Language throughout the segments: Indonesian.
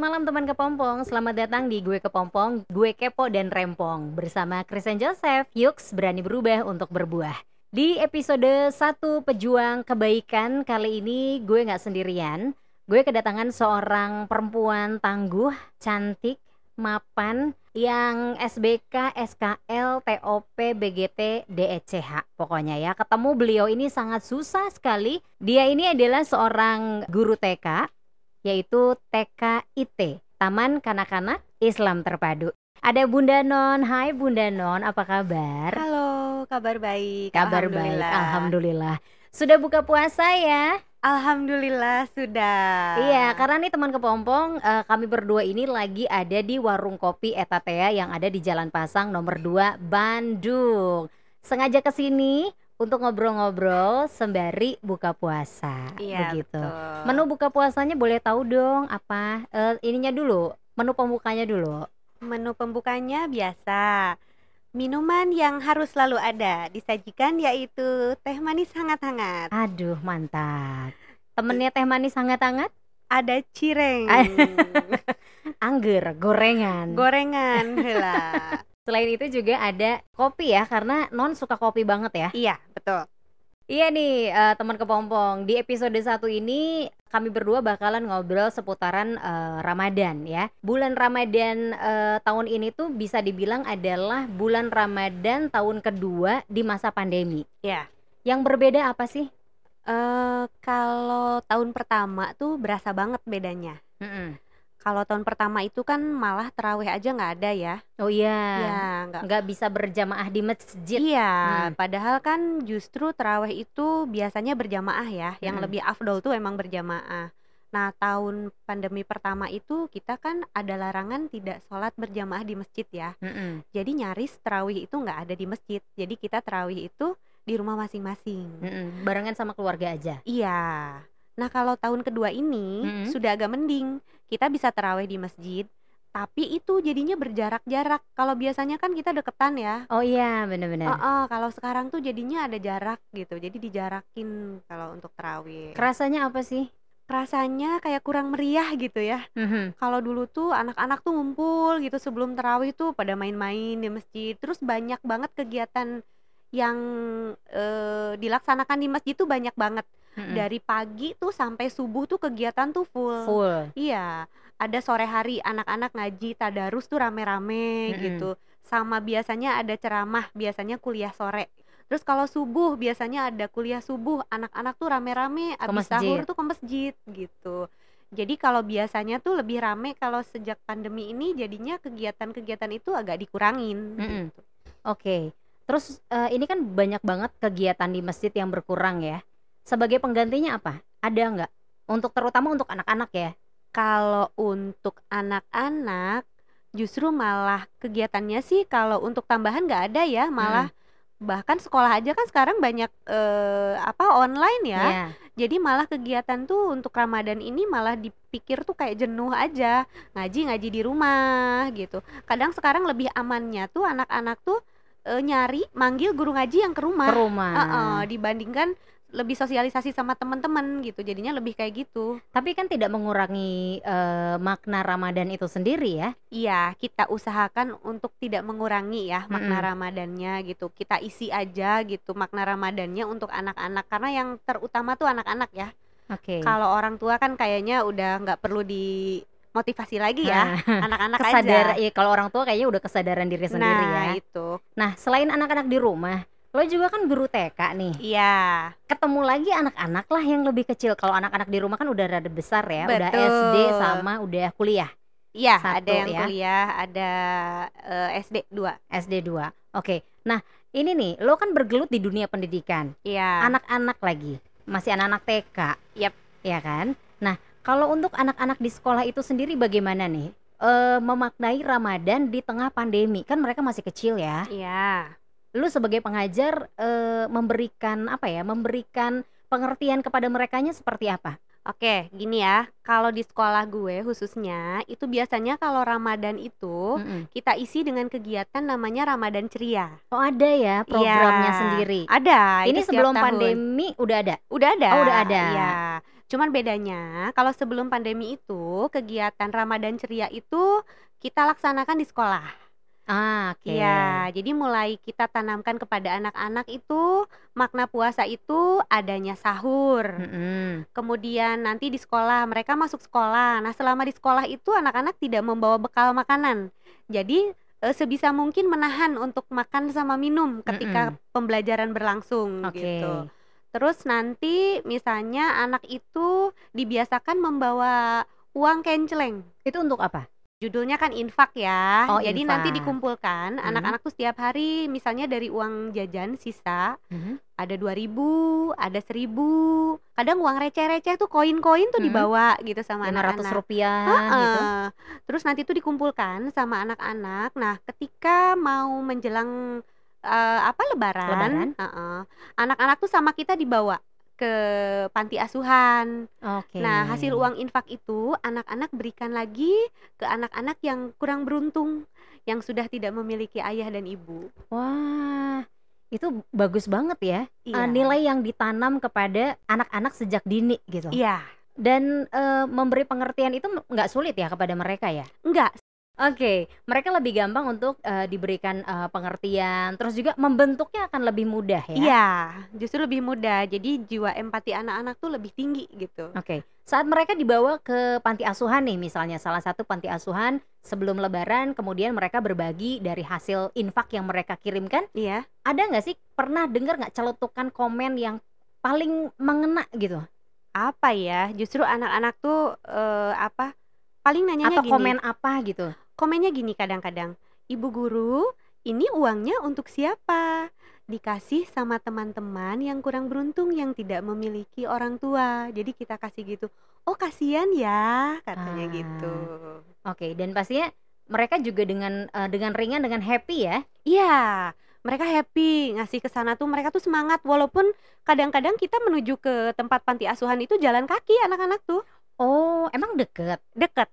malam teman kepompong, selamat datang di Gue Kepompong, Gue Kepo dan Rempong. Bersama Kristen Joseph, Yux berani berubah untuk berbuah. Di episode 1 Pejuang Kebaikan kali ini gue gak sendirian. Gue kedatangan seorang perempuan tangguh, cantik, mapan yang SBK, SKL, TOP, BGT, DECH pokoknya ya ketemu beliau ini sangat susah sekali. Dia ini adalah seorang guru TK yaitu TKIT Taman Kanak-Kanak Islam Terpadu ada Bunda Non, hai Bunda Non, apa kabar? Halo, kabar baik. Kabar baik, Alhamdulillah. Sudah buka puasa ya? Alhamdulillah sudah. Iya, karena nih teman kepompong, uh, kami berdua ini lagi ada di warung kopi Etatea yang ada di Jalan Pasang nomor 2 Bandung. Sengaja ke sini untuk ngobrol-ngobrol sembari buka puasa. Iya, begitu. betul. Menu buka puasanya boleh tahu dong apa? Uh, ininya dulu, menu pembukanya dulu. Menu pembukanya biasa. Minuman yang harus selalu ada disajikan yaitu teh manis hangat-hangat. Aduh, mantap. Temennya teh manis hangat-hangat? Ada cireng. Angger, gorengan. Gorengan lah. Selain itu juga ada kopi ya, karena non suka kopi banget ya. Iya, betul. Iya nih uh, teman kepompong di episode satu ini kami berdua bakalan ngobrol seputaran uh, Ramadan ya. Bulan Ramadan uh, tahun ini tuh bisa dibilang adalah bulan Ramadan tahun kedua di masa pandemi. Ya. Yang berbeda apa sih? Uh, kalau tahun pertama tuh berasa banget bedanya. Mm -mm. Kalau tahun pertama itu kan malah terawih aja nggak ada ya. Oh iya. Ya, nggak nggak bisa berjamaah di masjid. Iya, hmm. padahal kan justru terawih itu biasanya berjamaah ya. Yang hmm. lebih afdol tuh emang berjamaah. Nah, tahun pandemi pertama itu kita kan ada larangan tidak sholat berjamaah di masjid ya. Hmm. Jadi nyaris terawih itu nggak ada di masjid. Jadi kita terawih itu di rumah masing-masing. Hmm. Barengan sama keluarga aja. Iya. Nah, kalau tahun kedua ini hmm. sudah agak mending kita bisa terawih di masjid tapi itu jadinya berjarak-jarak. Kalau biasanya kan kita deketan ya. Oh iya, benar-benar. Uh -uh, kalau sekarang tuh jadinya ada jarak gitu. Jadi dijarakin kalau untuk terawih. Kerasanya apa sih? Rasanya kayak kurang meriah gitu ya. Mm-hmm. Kalau dulu tuh anak-anak tuh ngumpul gitu sebelum terawih tuh pada main-main di masjid. Terus banyak banget kegiatan yang uh, dilaksanakan di masjid tuh banyak banget hmm Dari pagi tuh sampai subuh tuh kegiatan tuh full. Full. Iya. Ada sore hari anak-anak ngaji tadarus tuh rame-rame mm-hmm. gitu. Sama biasanya ada ceramah, biasanya kuliah sore. Terus kalau subuh biasanya ada kuliah subuh, anak-anak tuh rame-rame abis sahur tuh ke masjid gitu. Jadi kalau biasanya tuh lebih rame kalau sejak pandemi ini jadinya kegiatan-kegiatan itu agak dikurangin mm-hmm. gitu. Oke. Okay. Terus uh, ini kan banyak banget kegiatan di masjid yang berkurang ya sebagai penggantinya apa? Ada nggak? Untuk terutama untuk anak-anak ya. Kalau untuk anak-anak justru malah kegiatannya sih kalau untuk tambahan nggak ada ya, malah hmm. bahkan sekolah aja kan sekarang banyak eh, apa online ya. Yeah. Jadi malah kegiatan tuh untuk Ramadan ini malah dipikir tuh kayak jenuh aja, ngaji-ngaji di rumah gitu. Kadang sekarang lebih amannya tuh anak-anak tuh e, nyari manggil guru ngaji yang ke rumah. Ke rumah. Uh -uh, dibandingkan lebih sosialisasi sama teman-teman gitu jadinya lebih kayak gitu tapi kan tidak mengurangi uh, makna Ramadan itu sendiri ya iya kita usahakan untuk tidak mengurangi ya makna -hmm. Ramadannya gitu kita isi aja gitu makna Ramadannya untuk anak-anak karena yang terutama tuh anak-anak ya oke okay. kalau orang tua kan kayaknya udah nggak perlu di motivasi lagi ya nah, anak-anak aja. Iya, kalau orang tua kayaknya udah kesadaran diri sendiri nah, ya. itu. Nah, selain anak-anak di rumah, Lo juga kan guru TK nih. Iya. Ketemu lagi anak-anak lah yang lebih kecil. Kalau anak-anak di rumah kan udah rada besar ya, Betul. udah SD sama udah kuliah. Iya, Satu, ada yang ya. kuliah, ada uh, SD 2. SD 2. Oke. Nah, ini nih, lo kan bergelut di dunia pendidikan. Iya. Anak-anak lagi. Masih anak-anak TK. Yap. Ya kan? Nah, kalau untuk anak-anak di sekolah itu sendiri bagaimana nih? E, memaknai Ramadan di tengah pandemi. Kan mereka masih kecil ya. Iya lu sebagai pengajar e, memberikan apa ya memberikan pengertian kepada merekanya seperti apa Oke, gini ya. Kalau di sekolah gue khususnya, itu biasanya kalau Ramadan itu mm -mm. kita isi dengan kegiatan namanya Ramadan Ceria. Oh, ada ya programnya ya, sendiri. Ada. Ini sebelum tahun. pandemi udah ada. Udah ada. Oh, udah ada. Iya. Cuman bedanya kalau sebelum pandemi itu kegiatan Ramadan ceria itu kita laksanakan di sekolah. Ah, oke. Iya, jadi mulai kita tanamkan kepada anak-anak itu makna puasa itu adanya sahur. Mm-mm. Kemudian nanti di sekolah mereka masuk sekolah. Nah, selama di sekolah itu anak-anak tidak membawa bekal makanan. Jadi eh, sebisa mungkin menahan untuk makan sama minum ketika pembelajaran berlangsung Oke. gitu. Terus nanti misalnya anak itu dibiasakan membawa uang kenceleng. Itu untuk apa? Judulnya kan infak ya. Oh, Jadi nanti infak. dikumpulkan Hmm. anak-anak tuh setiap hari misalnya dari uang jajan sisa Mhm. ada 2000, ada 1000. Kadang uang receh-receh tuh koin-koin tuh Hmm. dibawa gitu sama anak-anak. rupiah Heeh. gitu. Terus nanti tuh dikumpulkan sama anak-anak. Nah, ketika mau menjelang eh, apa lebaran, Lebaran. heeh, anak-anak tuh sama kita dibawa ke panti asuhan. Oke. Nah, hasil uang infak itu anak-anak berikan lagi ke anak-anak yang kurang beruntung, yang sudah tidak memiliki ayah dan ibu. Wah, itu bagus banget ya. Iya. nilai yang ditanam kepada anak-anak sejak dini gitu. Iya, Dan eh, memberi pengertian itu nggak sulit ya kepada mereka ya. enggak Oke, mereka lebih gampang untuk eh, diberikan eh, pengertian, terus juga membentuknya akan lebih mudah ya. Iya, justru lebih mudah. Jadi jiwa empati anak-anak tuh lebih tinggi gitu. Oke, saat mereka dibawa ke panti asuhan nih, misalnya salah satu panti asuhan sebelum Lebaran, kemudian mereka berbagi dari hasil infak yang mereka kirimkan. Iya. Ada nggak sih pernah dengar nggak celetukan komen yang paling mengena gitu? Apa ya? Justru anak-anak tuh eh, apa? Paling nanyanya Atau gini. komen apa gitu? Komennya gini kadang-kadang. Ibu guru, ini uangnya untuk siapa? Dikasih sama teman-teman yang kurang beruntung yang tidak memiliki orang tua. Jadi kita kasih gitu. Oh, kasihan ya, katanya Ah. gitu. Oke, dan pastinya mereka juga dengan eh, dengan ringan dengan happy ya. Iya, mereka happy ngasih ke sana tuh mereka tuh semangat walaupun kadang-kadang kita menuju ke tempat panti asuhan itu jalan kaki anak-anak tuh Oh, emang deket? deket.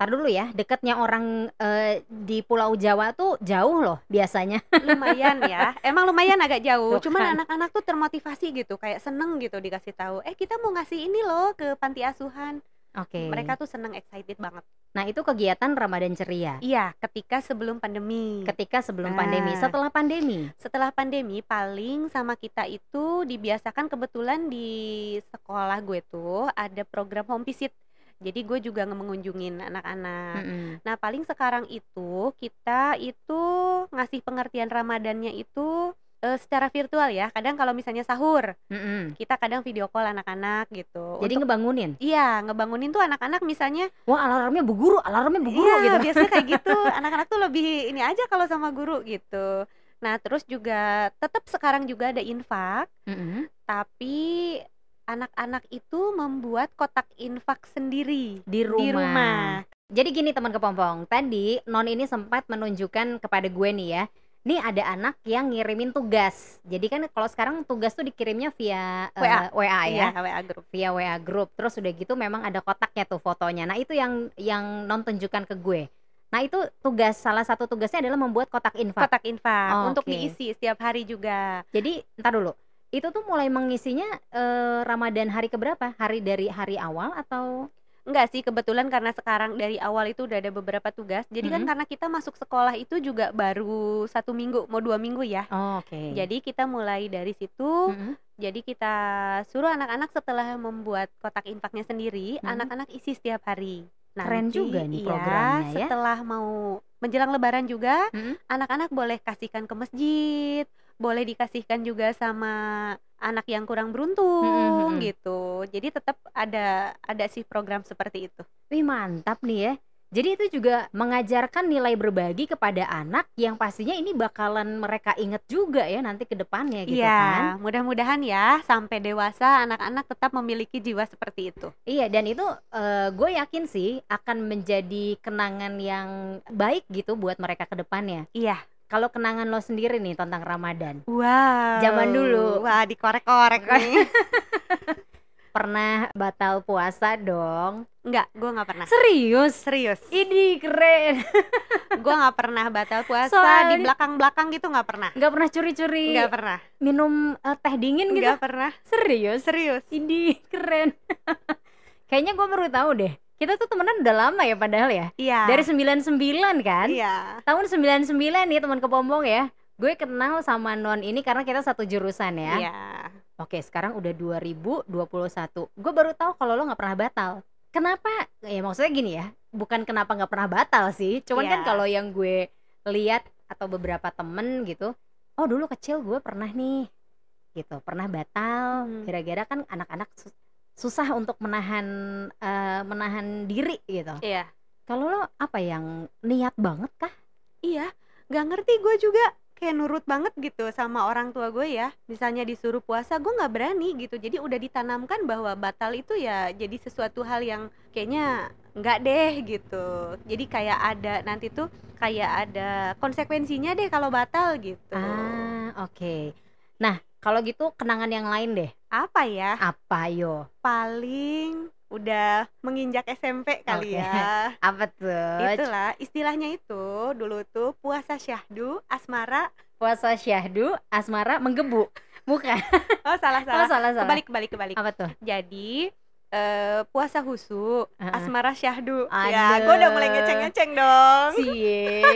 Tar dulu ya, deketnya orang eh, di Pulau Jawa tuh jauh loh biasanya. Lumayan ya. Emang lumayan agak jauh. Tuh Cuman kan. anak-anak tuh termotivasi gitu, kayak seneng gitu dikasih tahu. Eh, kita mau ngasih ini loh ke panti asuhan. Oke. Mereka tuh seneng excited banget. Nah, itu kegiatan Ramadan ceria. Iya, ketika sebelum pandemi. Ketika sebelum Nah. pandemi, setelah pandemi. Setelah pandemi paling sama kita itu dibiasakan kebetulan di sekolah gue tuh ada program home visit. Jadi gue juga nge- mengunjungin anak-anak. Mm-mm. Nah, paling sekarang itu kita itu ngasih pengertian Ramadannya itu eh, secara virtual ya. Kadang kalau misalnya sahur, Mm-mm. kita kadang video call anak-anak gitu. Jadi Untuk- ngebangunin. iya, ngebangunin tuh anak-anak misalnya Wah, alarmnya bu guru, alarmnya bu guru Iya, gitu. biasanya kayak gitu. Anak-anak tuh lebih ini aja kalau sama guru gitu. Nah, terus juga tetap sekarang juga ada infak, Mm-mm. tapi anak-anak itu membuat kotak infak sendiri Di rumah. di rumah. Jadi gini teman kepompong, tadi Non ini sempat menunjukkan kepada gue nih ya. Nih ada anak yang ngirimin tugas. Jadi kan kalau sekarang tugas tuh dikirimnya via eh, WA. WA ya. Iya, WA grup. via WA group terus udah gitu memang ada kotaknya tuh fotonya nah itu yang yang non tunjukkan ke gue nah itu tugas salah satu tugasnya adalah membuat kotak infak Kotak infak Oh, untuk diisi setiap hari juga. jadi ntar dulu itu tuh mulai mengisinya eh, Ramadan hari keberapa hari dari hari awal atau Enggak sih, kebetulan karena sekarang dari awal itu udah ada beberapa tugas. Jadi kan Mhm. karena kita masuk sekolah itu juga baru satu minggu, mau dua minggu ya. oh, oke Jadi kita mulai dari situ. Mm-mm. Jadi kita suruh anak-anak setelah membuat kotak infaknya sendiri, anak-anak isi setiap hari. Keren juga nih iya, programnya ya. Setelah mau menjelang Lebaran juga, anak-anak boleh kasihkan ke masjid, boleh dikasihkan juga sama anak yang kurang beruntung Mhm. gitu. Jadi tetap ada ada sih program seperti itu. Wih mantap nih ya jadi itu juga mengajarkan nilai berbagi kepada anak yang pastinya ini bakalan mereka inget juga ya nanti ke depannya gitu kan Iya, mudah-mudahan ya sampai dewasa anak-anak tetap memiliki jiwa seperti itu. Iya dan itu eh, gue yakin sih akan menjadi kenangan yang baik gitu buat mereka ke depannya. Iya. Kalau kenangan lo sendiri nih tentang Ramadan, Wow. Zaman dulu. Wah, dikorek-korek nih. pernah batal puasa dong? Enggak, gue nggak pernah. Serius? Serius. Ini keren. gue nggak pernah batal puasa Soalnya- di belakang-belakang gitu nggak pernah Nggak pernah curi-curi nggak pernah minum eh, teh dingin gitu? nggak pernah Serius? serius Ini keren. Kayaknya gue baru tahu deh. Kita tuh temenan udah lama ya padahal ya. iya Dari 99 kan? iya Tahun 99 nih teman kepompong ya. Gue kenal sama Non ini karena kita satu jurusan ya. iya Oke, sekarang udah 2021. Gue baru tahu kalau lo nggak pernah batal. Kenapa? Ya maksudnya gini ya, bukan kenapa nggak pernah batal sih. Cuman kan Iya. kalau yang gue lihat atau beberapa temen gitu, oh dulu kecil gue pernah nih, gitu, pernah batal. Hmm. Gara-gara kan anak-anak susah untuk menahan eh, menahan diri gitu. iya Kalau lo apa yang niat banget kah? iya nggak ngerti gue juga kayak nurut banget gitu sama orang tua gue ya misalnya disuruh puasa gue nggak berani gitu jadi udah ditanamkan bahwa batal itu ya jadi sesuatu hal yang kayaknya nggak deh gitu jadi kayak ada nanti tuh kayak ada konsekuensinya deh kalau batal gitu Ah, oke. Nah, kalau gitu kenangan yang lain deh. Apa ya? Apa yo? paling udah menginjak SMP kali Oke. ya. Apa tuh? itulah istilahnya itu dulu tuh puasa syahdu asmara puasa syahdu asmara menggebu. Bukan. Oh salah oh salah salah. Salah kebalik kebalik kebalik. Apa tuh? Jadi eh, puasa husu Heeh. asmara syahdu. Ya Aduh. gue udah mulai ngeceng-ngeceng dong. Cie.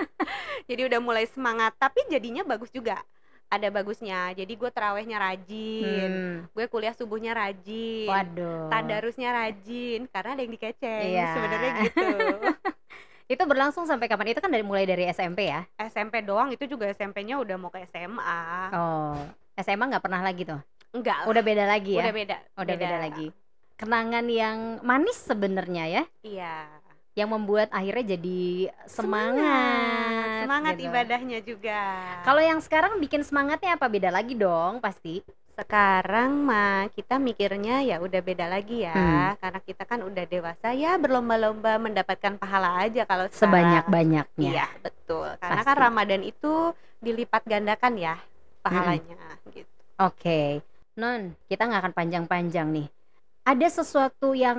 Jadi udah mulai semangat tapi jadinya bagus juga ada bagusnya. Jadi gue terawehnya rajin Hmm, gue kuliah subuhnya rajin waduh. tadarusnya rajin karena ada yang dikeceng Iya. sebenarnya gitu. Itu berlangsung sampai kapan? Itu kan dari mulai dari SMP ya? SMP doang itu juga SMP-nya udah mau ke SMA oh SMA nggak pernah lagi tuh? Enggak lah, udah beda lagi ya? Udah beda udah beda, lagi. Kenangan yang manis sebenarnya ya? Iya. Yang membuat akhirnya jadi semangat. semangat gitu. ibadahnya juga. Kalau yang sekarang bikin semangatnya apa? Beda lagi dong pasti. Sekarang mah kita mikirnya ya udah beda lagi ya. Hmm. karena kita kan udah dewasa ya berlomba-lomba mendapatkan pahala aja kalau sebanyak-banyaknya. Iya betul. Karena Pasti. kan Ramadan itu dilipat gandakan ya pahalanya gitu. Oke, Non, kita nggak akan panjang-panjang nih. Ada sesuatu yang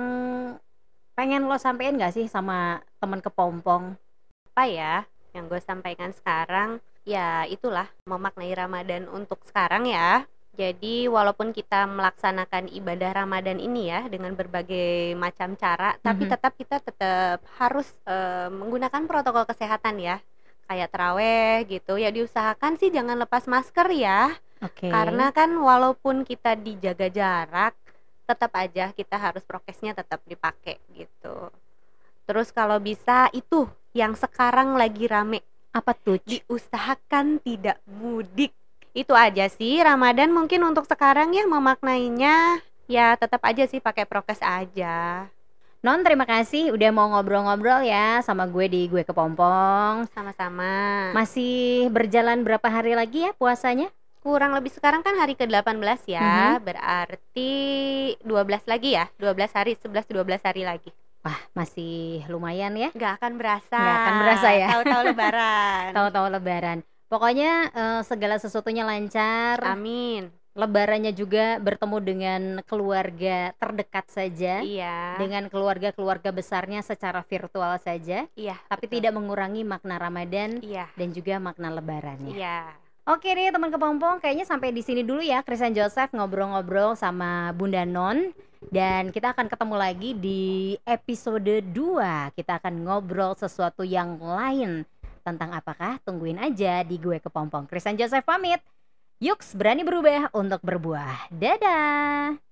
pengen lo sampein nggak sih sama teman kepompong? apa ya yang gue sampaikan sekarang ya itulah memaknai Ramadan untuk sekarang ya. Jadi walaupun kita melaksanakan ibadah Ramadan ini ya dengan berbagai macam cara tapi Mhm. tetap kita tetap harus eh, menggunakan protokol kesehatan ya. Kayak teraweh gitu. Ya diusahakan sih jangan lepas masker ya. Oke. karena kan walaupun kita dijaga jarak tetap aja kita harus prokesnya tetap dipakai gitu. Terus kalau bisa itu yang sekarang lagi rame. Apa tuh? Diusahakan tidak mudik. Itu aja sih Ramadan mungkin untuk sekarang ya memaknainya. Ya tetap aja sih pakai prokes aja. Non, terima kasih udah mau ngobrol-ngobrol ya sama gue di gue kepompong. sama-sama. Masih berjalan berapa hari lagi ya puasanya? kurang lebih sekarang kan hari ke-18 ya berarti 12 lagi ya 12 hari 11 12 hari lagi Wah, masih lumayan ya. nggak akan berasa Nggak akan berasa ya. tahu-tahu lebaran Tahu-tahu lebaran. Pokoknya eh, segala sesuatunya lancar. amin Lebarannya juga bertemu dengan keluarga terdekat saja. iya dengan keluarga-keluarga besarnya secara virtual saja, iya tapi betul. tidak mengurangi makna Ramadan iya dan juga makna Lebarannya. iya Oke deh teman kepompong, kayaknya sampai di sini dulu ya Christian Joseph ngobrol-ngobrol sama Bunda Non dan kita akan ketemu lagi di episode 2. Kita akan ngobrol sesuatu yang lain tentang apakah tungguin aja di gue kepompong. Christian Joseph pamit. Yuks berani berubah untuk berbuah. Dadah.